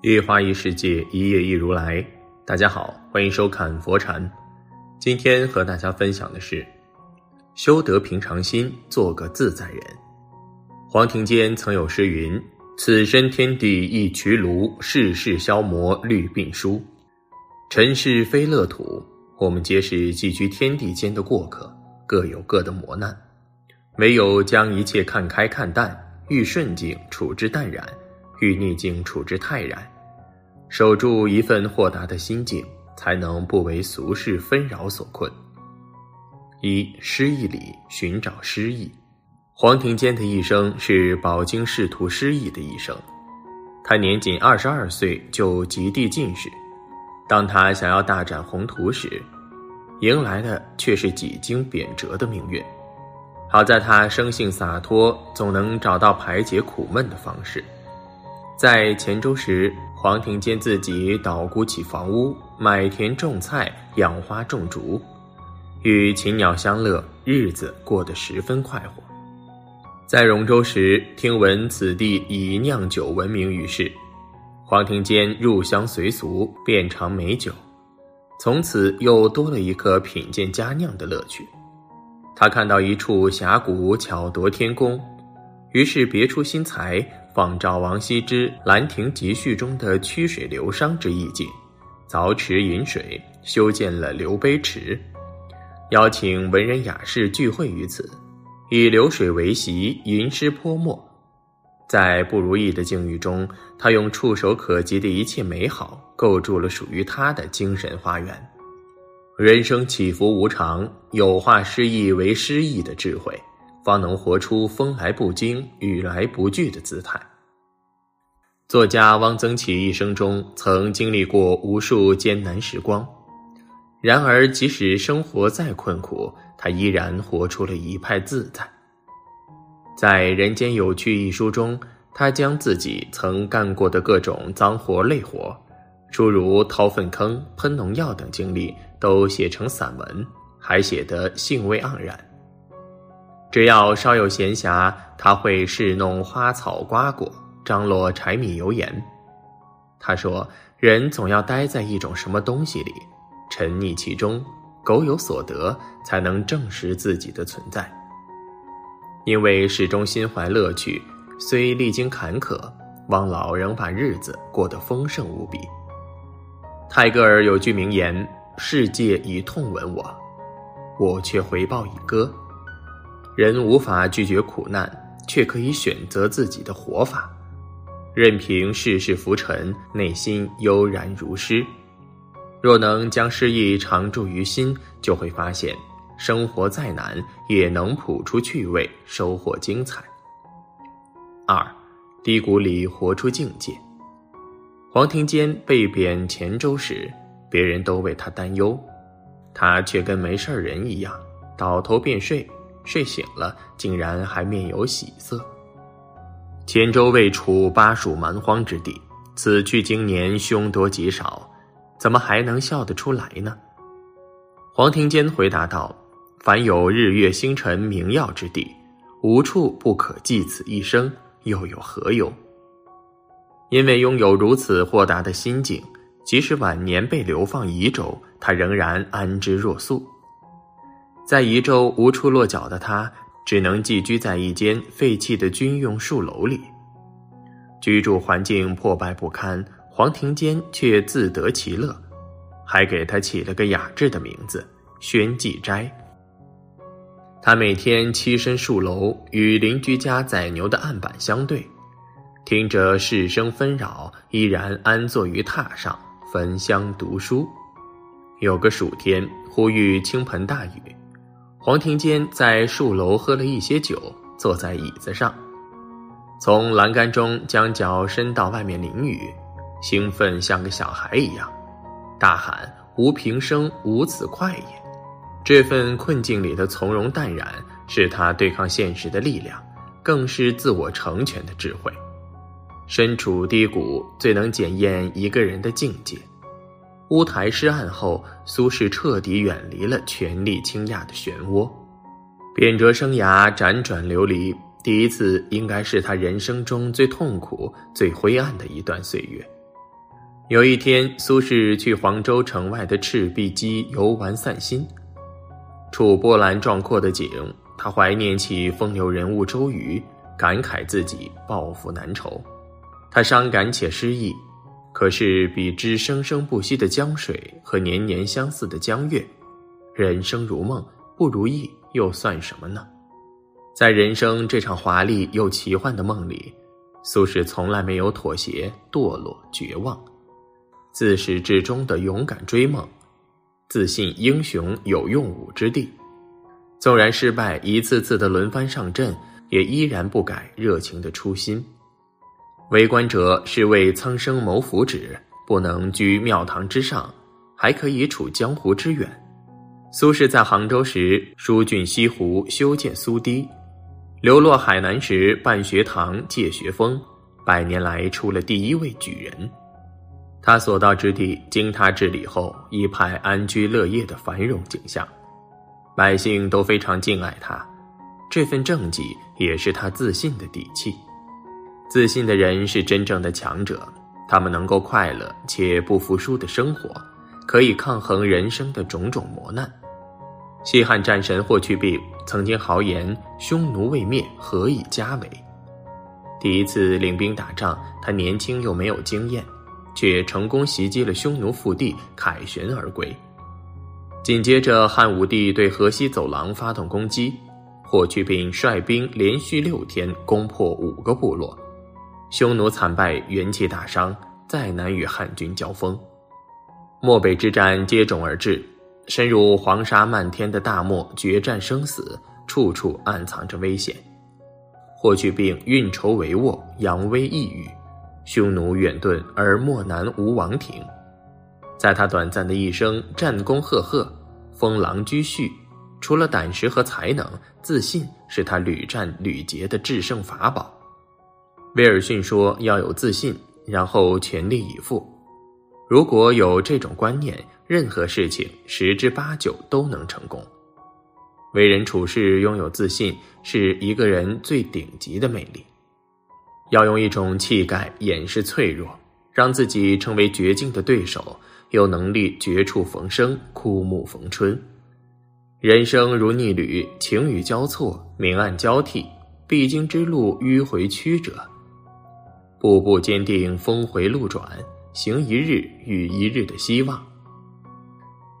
一花一世界，一叶一如来。大家好，欢迎收看佛禅。今天和大家分享的是：修得平常心，做个自在人。黄庭坚曾有诗云：“此身天地一渠炉，世事消磨绿病书。”尘世非乐土，我们皆是寄居天地间的过客，各有各的磨难。唯有将一切看开看淡，遇顺境处之淡然。遇逆境处之泰然，守住一份豁达的心境，才能不为俗世纷扰所困。一失意里寻找诗意，黄庭坚的一生是饱经仕途失意的一生。他年仅二十二岁就及第进士，当他想要大展宏图时，迎来的却是几经贬谪的命运。好在他生性洒脱，总能找到排解苦闷的方式。在黔州时，黄庭坚自己捣鼓起房屋，买田种菜，养花种竹，与禽鸟相乐，日子过得十分快活。在荣州时，听闻此地以酿酒闻名于世，黄庭坚入乡随俗，遍尝美酒，从此又多了一颗品鉴佳酿的乐趣。他看到一处峡谷巧夺天工，于是别出心裁。仿照王羲之《兰亭集序》中的曲水流觞之意境，凿池引水，修建了流杯池，邀请文人雅士聚会于此，以流水为席，吟诗泼墨。在不如意的境遇中，他用触手可及的一切美好，构筑了属于他的精神花园。人生起伏无常，有化失意为诗意的智慧。方能活出风来不惊、雨来不惧的姿态。作家汪曾祺一生中曾经历过无数艰难时光，然而即使生活再困苦，他依然活出了一派自在。在《人间有趣》一书中，他将自己曾干过的各种脏活累活，诸如掏粪坑、喷农药等经历，都写成散文，还写得兴味盎然。只要稍有闲暇，他会侍弄花草瓜果，张罗柴米油盐。他说：“人总要待在一种什么东西里，沉溺其中，苟有所得，才能证实自己的存在。因为始终心怀乐趣，虽历经坎坷，汪老仍把日子过得丰盛无比。”泰戈尔有句名言：“世界以痛吻我，我却回报以歌。”人无法拒绝苦难，却可以选择自己的活法，任凭世事浮沉，内心悠然如诗。若能将诗意常驻于心，就会发现，生活再难也能谱出趣味，收获精彩。二，低谷里活出境界。黄庭坚被贬黔州时，别人都为他担忧，他却跟没事人一样，倒头便睡。睡醒了，竟然还面有喜色。黔州未处巴蜀蛮荒之地，此去经年凶多吉少，怎么还能笑得出来呢？黄庭坚回答道：“凡有日月星辰明耀之地，无处不可寄此一生，又有何忧？”因为拥有如此豁达的心境，即使晚年被流放宜州，他仍然安之若素。在宜州无处落脚的他，只能寄居在一间废弃的军用树楼里。居住环境破败不堪，黄庭坚却自得其乐，还给他起了个雅致的名字——宣济斋。他每天栖身树楼，与邻居家宰牛的案板相对，听着世声纷扰，依然安坐于榻上焚香读书。有个暑天，忽遇倾盆大雨。黄庭坚在树楼喝了一些酒，坐在椅子上，从栏杆中将脚伸到外面淋雨，兴奋像个小孩一样，大喊：“无平生无此快也！”这份困境里的从容淡然，是他对抗现实的力量，更是自我成全的智慧。身处低谷，最能检验一个人的境界。乌台诗案后，苏轼彻底远离了权力倾轧的漩涡，贬谪生涯辗转流离，第一次应该是他人生中最痛苦、最灰暗的一段岁月。有一天，苏轼去黄州城外的赤壁矶游玩散心，处波澜壮阔的景，他怀念起风流人物周瑜，感慨自己抱负难酬。他伤感且失意，可是比之生生不息的江水和年年相似的江月，人生如梦，不如意又算什么呢？在人生这场华丽又奇幻的梦里，苏轼从来没有妥协、堕落、绝望，自始至终的勇敢追梦，自信英雄有用武之地。纵然失败，一次次的轮番上阵，也依然不改热情的初心。为官者是为苍生谋福祉，不能居庙堂之上，还可以处江湖之远。苏轼在杭州时疏浚西湖，修建苏堤；流落海南时办学堂，借学风。百年来出了第一位举人。他所到之地，经他治理后，一派安居乐业的繁荣景象，百姓都非常敬爱他。这份政绩也是他自信的底气。自信的人是真正的强者，他们能够快乐且不服输的生活，可以抗衡人生的种种磨难。西汉战神霍去病曾经豪言：“匈奴未灭，何以家为？”第一次领兵打仗，他年轻又没有经验，却成功袭击了匈奴腹地，凯旋而归。紧接着，汉武帝对河西走廊发动攻击，霍去病率兵连续六天攻破五个部落。匈奴惨败，元气大伤，再难与汉军交锋。漠北之战接踵而至，深入黄沙漫天的大漠，决战生死，处处暗藏着危险。霍去病运筹帷幄，扬威抑郁，匈奴远遁，而漠南无王庭。在他短暂的一生，战功赫赫，封狼居胥。除了胆识和才能，自信是他屡战屡捷的制胜法宝。威尔逊说：“要有自信，然后全力以赴。如果有这种观念，任何事情十之八九都能成功。为人处事拥有自信，是一个人最顶级的魅力。要用一种气概掩饰脆弱，让自己成为绝境的对手，有能力绝处逢生，枯木逢春。人生如逆旅，晴雨交错，明暗交替，必经之路迂回曲折。”步步坚定，峰回路转，行一日遇一日的希望。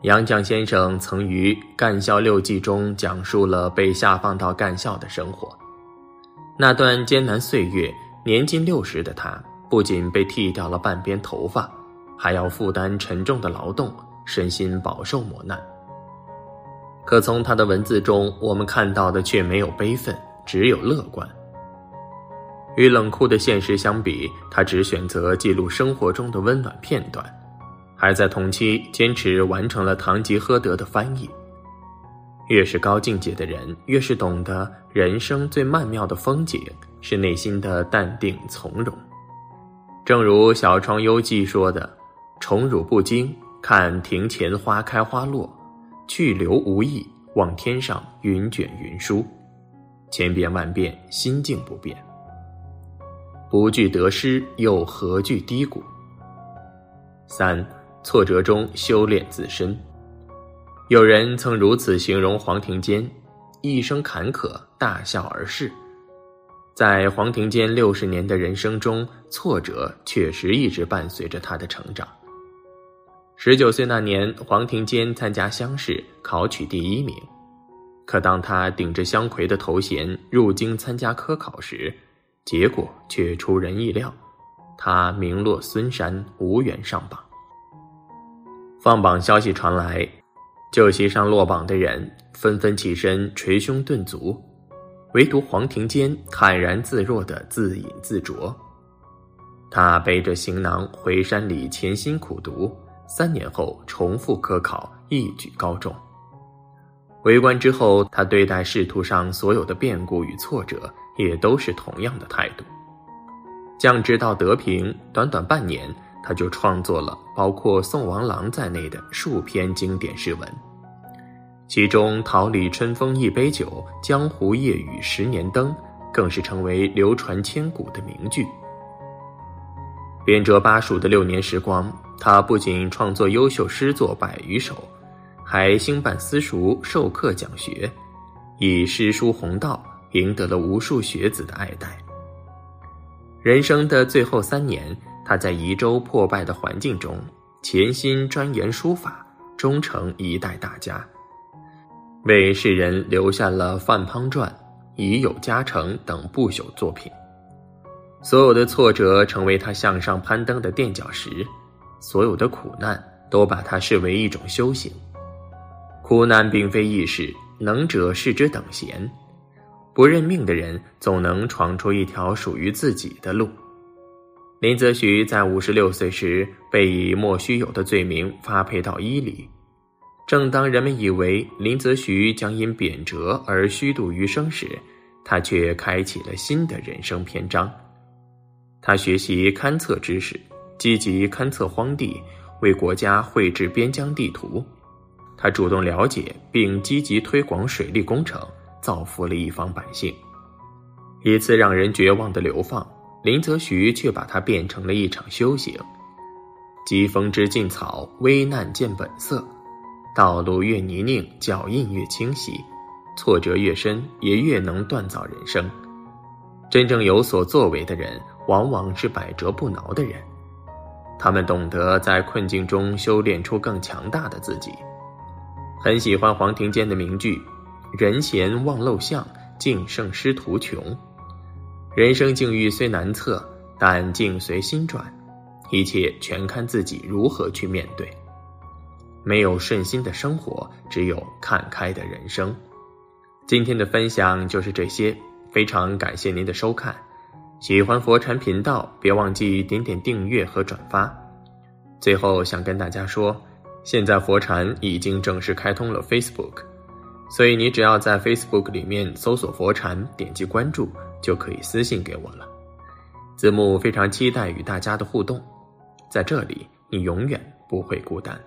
杨绛先生曾于《干校六记》中讲述了被下放到干校的生活。那段艰难岁月，年近六十的他，不仅被剃掉了半边头发，还要负担沉重的劳动，身心饱受磨难。可从他的文字中，我们看到的却没有悲愤，只有乐观。与冷酷的现实相比，他只选择记录生活中的温暖片段，还在同期坚持完成了《堂吉诃德》的翻译。越是高境界的人，越是懂得人生最曼妙的风景是内心的淡定从容。正如《小窗幽记》说的：“宠辱不惊，看庭前花开花落；去留无意，望天上云卷云舒。千变万变，心境不变。”不惧得失，又何惧低谷？三挫折中修炼自身。有人曾如此形容黄庭坚：一生坎坷，大笑而逝。在黄庭坚六十年的人生中，挫折确实一直伴随着他的成长。十九岁那年，黄庭坚参加乡试，考取第一名。可当他顶着乡魁的头衔入京参加科考时，结果却出人意料，他名落孙山，无缘上榜。放榜消息传来，旧席上落榜的人纷纷起身捶胸顿足，唯独黄庭坚坦然自若的自饮自酌。他背着行囊回山里潜心苦读，三年后重复科考，一举高中。为官之后，他对待仕途上所有的变故与挫折。也都是同样的态度。降职到德平，短短半年，他就创作了包括《宋王郎》在内的数篇经典诗文，其中“桃李春风一杯酒，江湖夜雨十年灯”更是成为流传千古的名句。贬谪巴蜀的六年时光，他不仅创作优秀诗作百余首，还兴办私塾授课讲学，以诗书弘道，赢得了无数学子的爱戴。人生的最后三年，他在宜州破败的环境中，潜心钻研书法，终成一代大家，为世人留下了《范滂传》《已有嘉诚》等不朽作品。所有的挫折成为他向上攀登的垫脚石，所有的苦难都把他视为一种修行。苦难并非易事，能者视之等闲。不认命的人总能闯出一条属于自己的路。林则徐在五十六岁时被以莫须有的罪名发配到伊犁，正当人们以为林则徐将因贬谪而虚度余生时，他却开启了新的人生篇章。他学习勘测知识，积极勘测荒地，为国家绘制边疆地图。他主动了解并积极推广水利工程，造福了一方百姓。一次让人绝望的流放，林则徐却把它变成了一场修行。疾风知劲草，危难见本色。道路越泥泞，脚印越清晰；挫折越深，也越能锻造人生。真正有所作为的人。往往是百折不挠的人，他们懂得在困境中修炼出更强大的自己。很喜欢黄庭坚的名句：“人闲忘陋巷，境胜师徒穷。”人生境遇虽难测，但境随心转，一切全看自己如何去面对。没有顺心的生活，只有看开的人生。今天的分享就是这些，非常感谢您的收看。喜欢佛禅频道，别忘记点点订阅和转发。最后想跟大家说，现在佛禅已经正式开通了 Facebook，所以你只要在 Facebook 里面搜索佛禅，点击关注，就可以私信给我了。子木非常期待与大家的互动，在这里你永远不会孤单。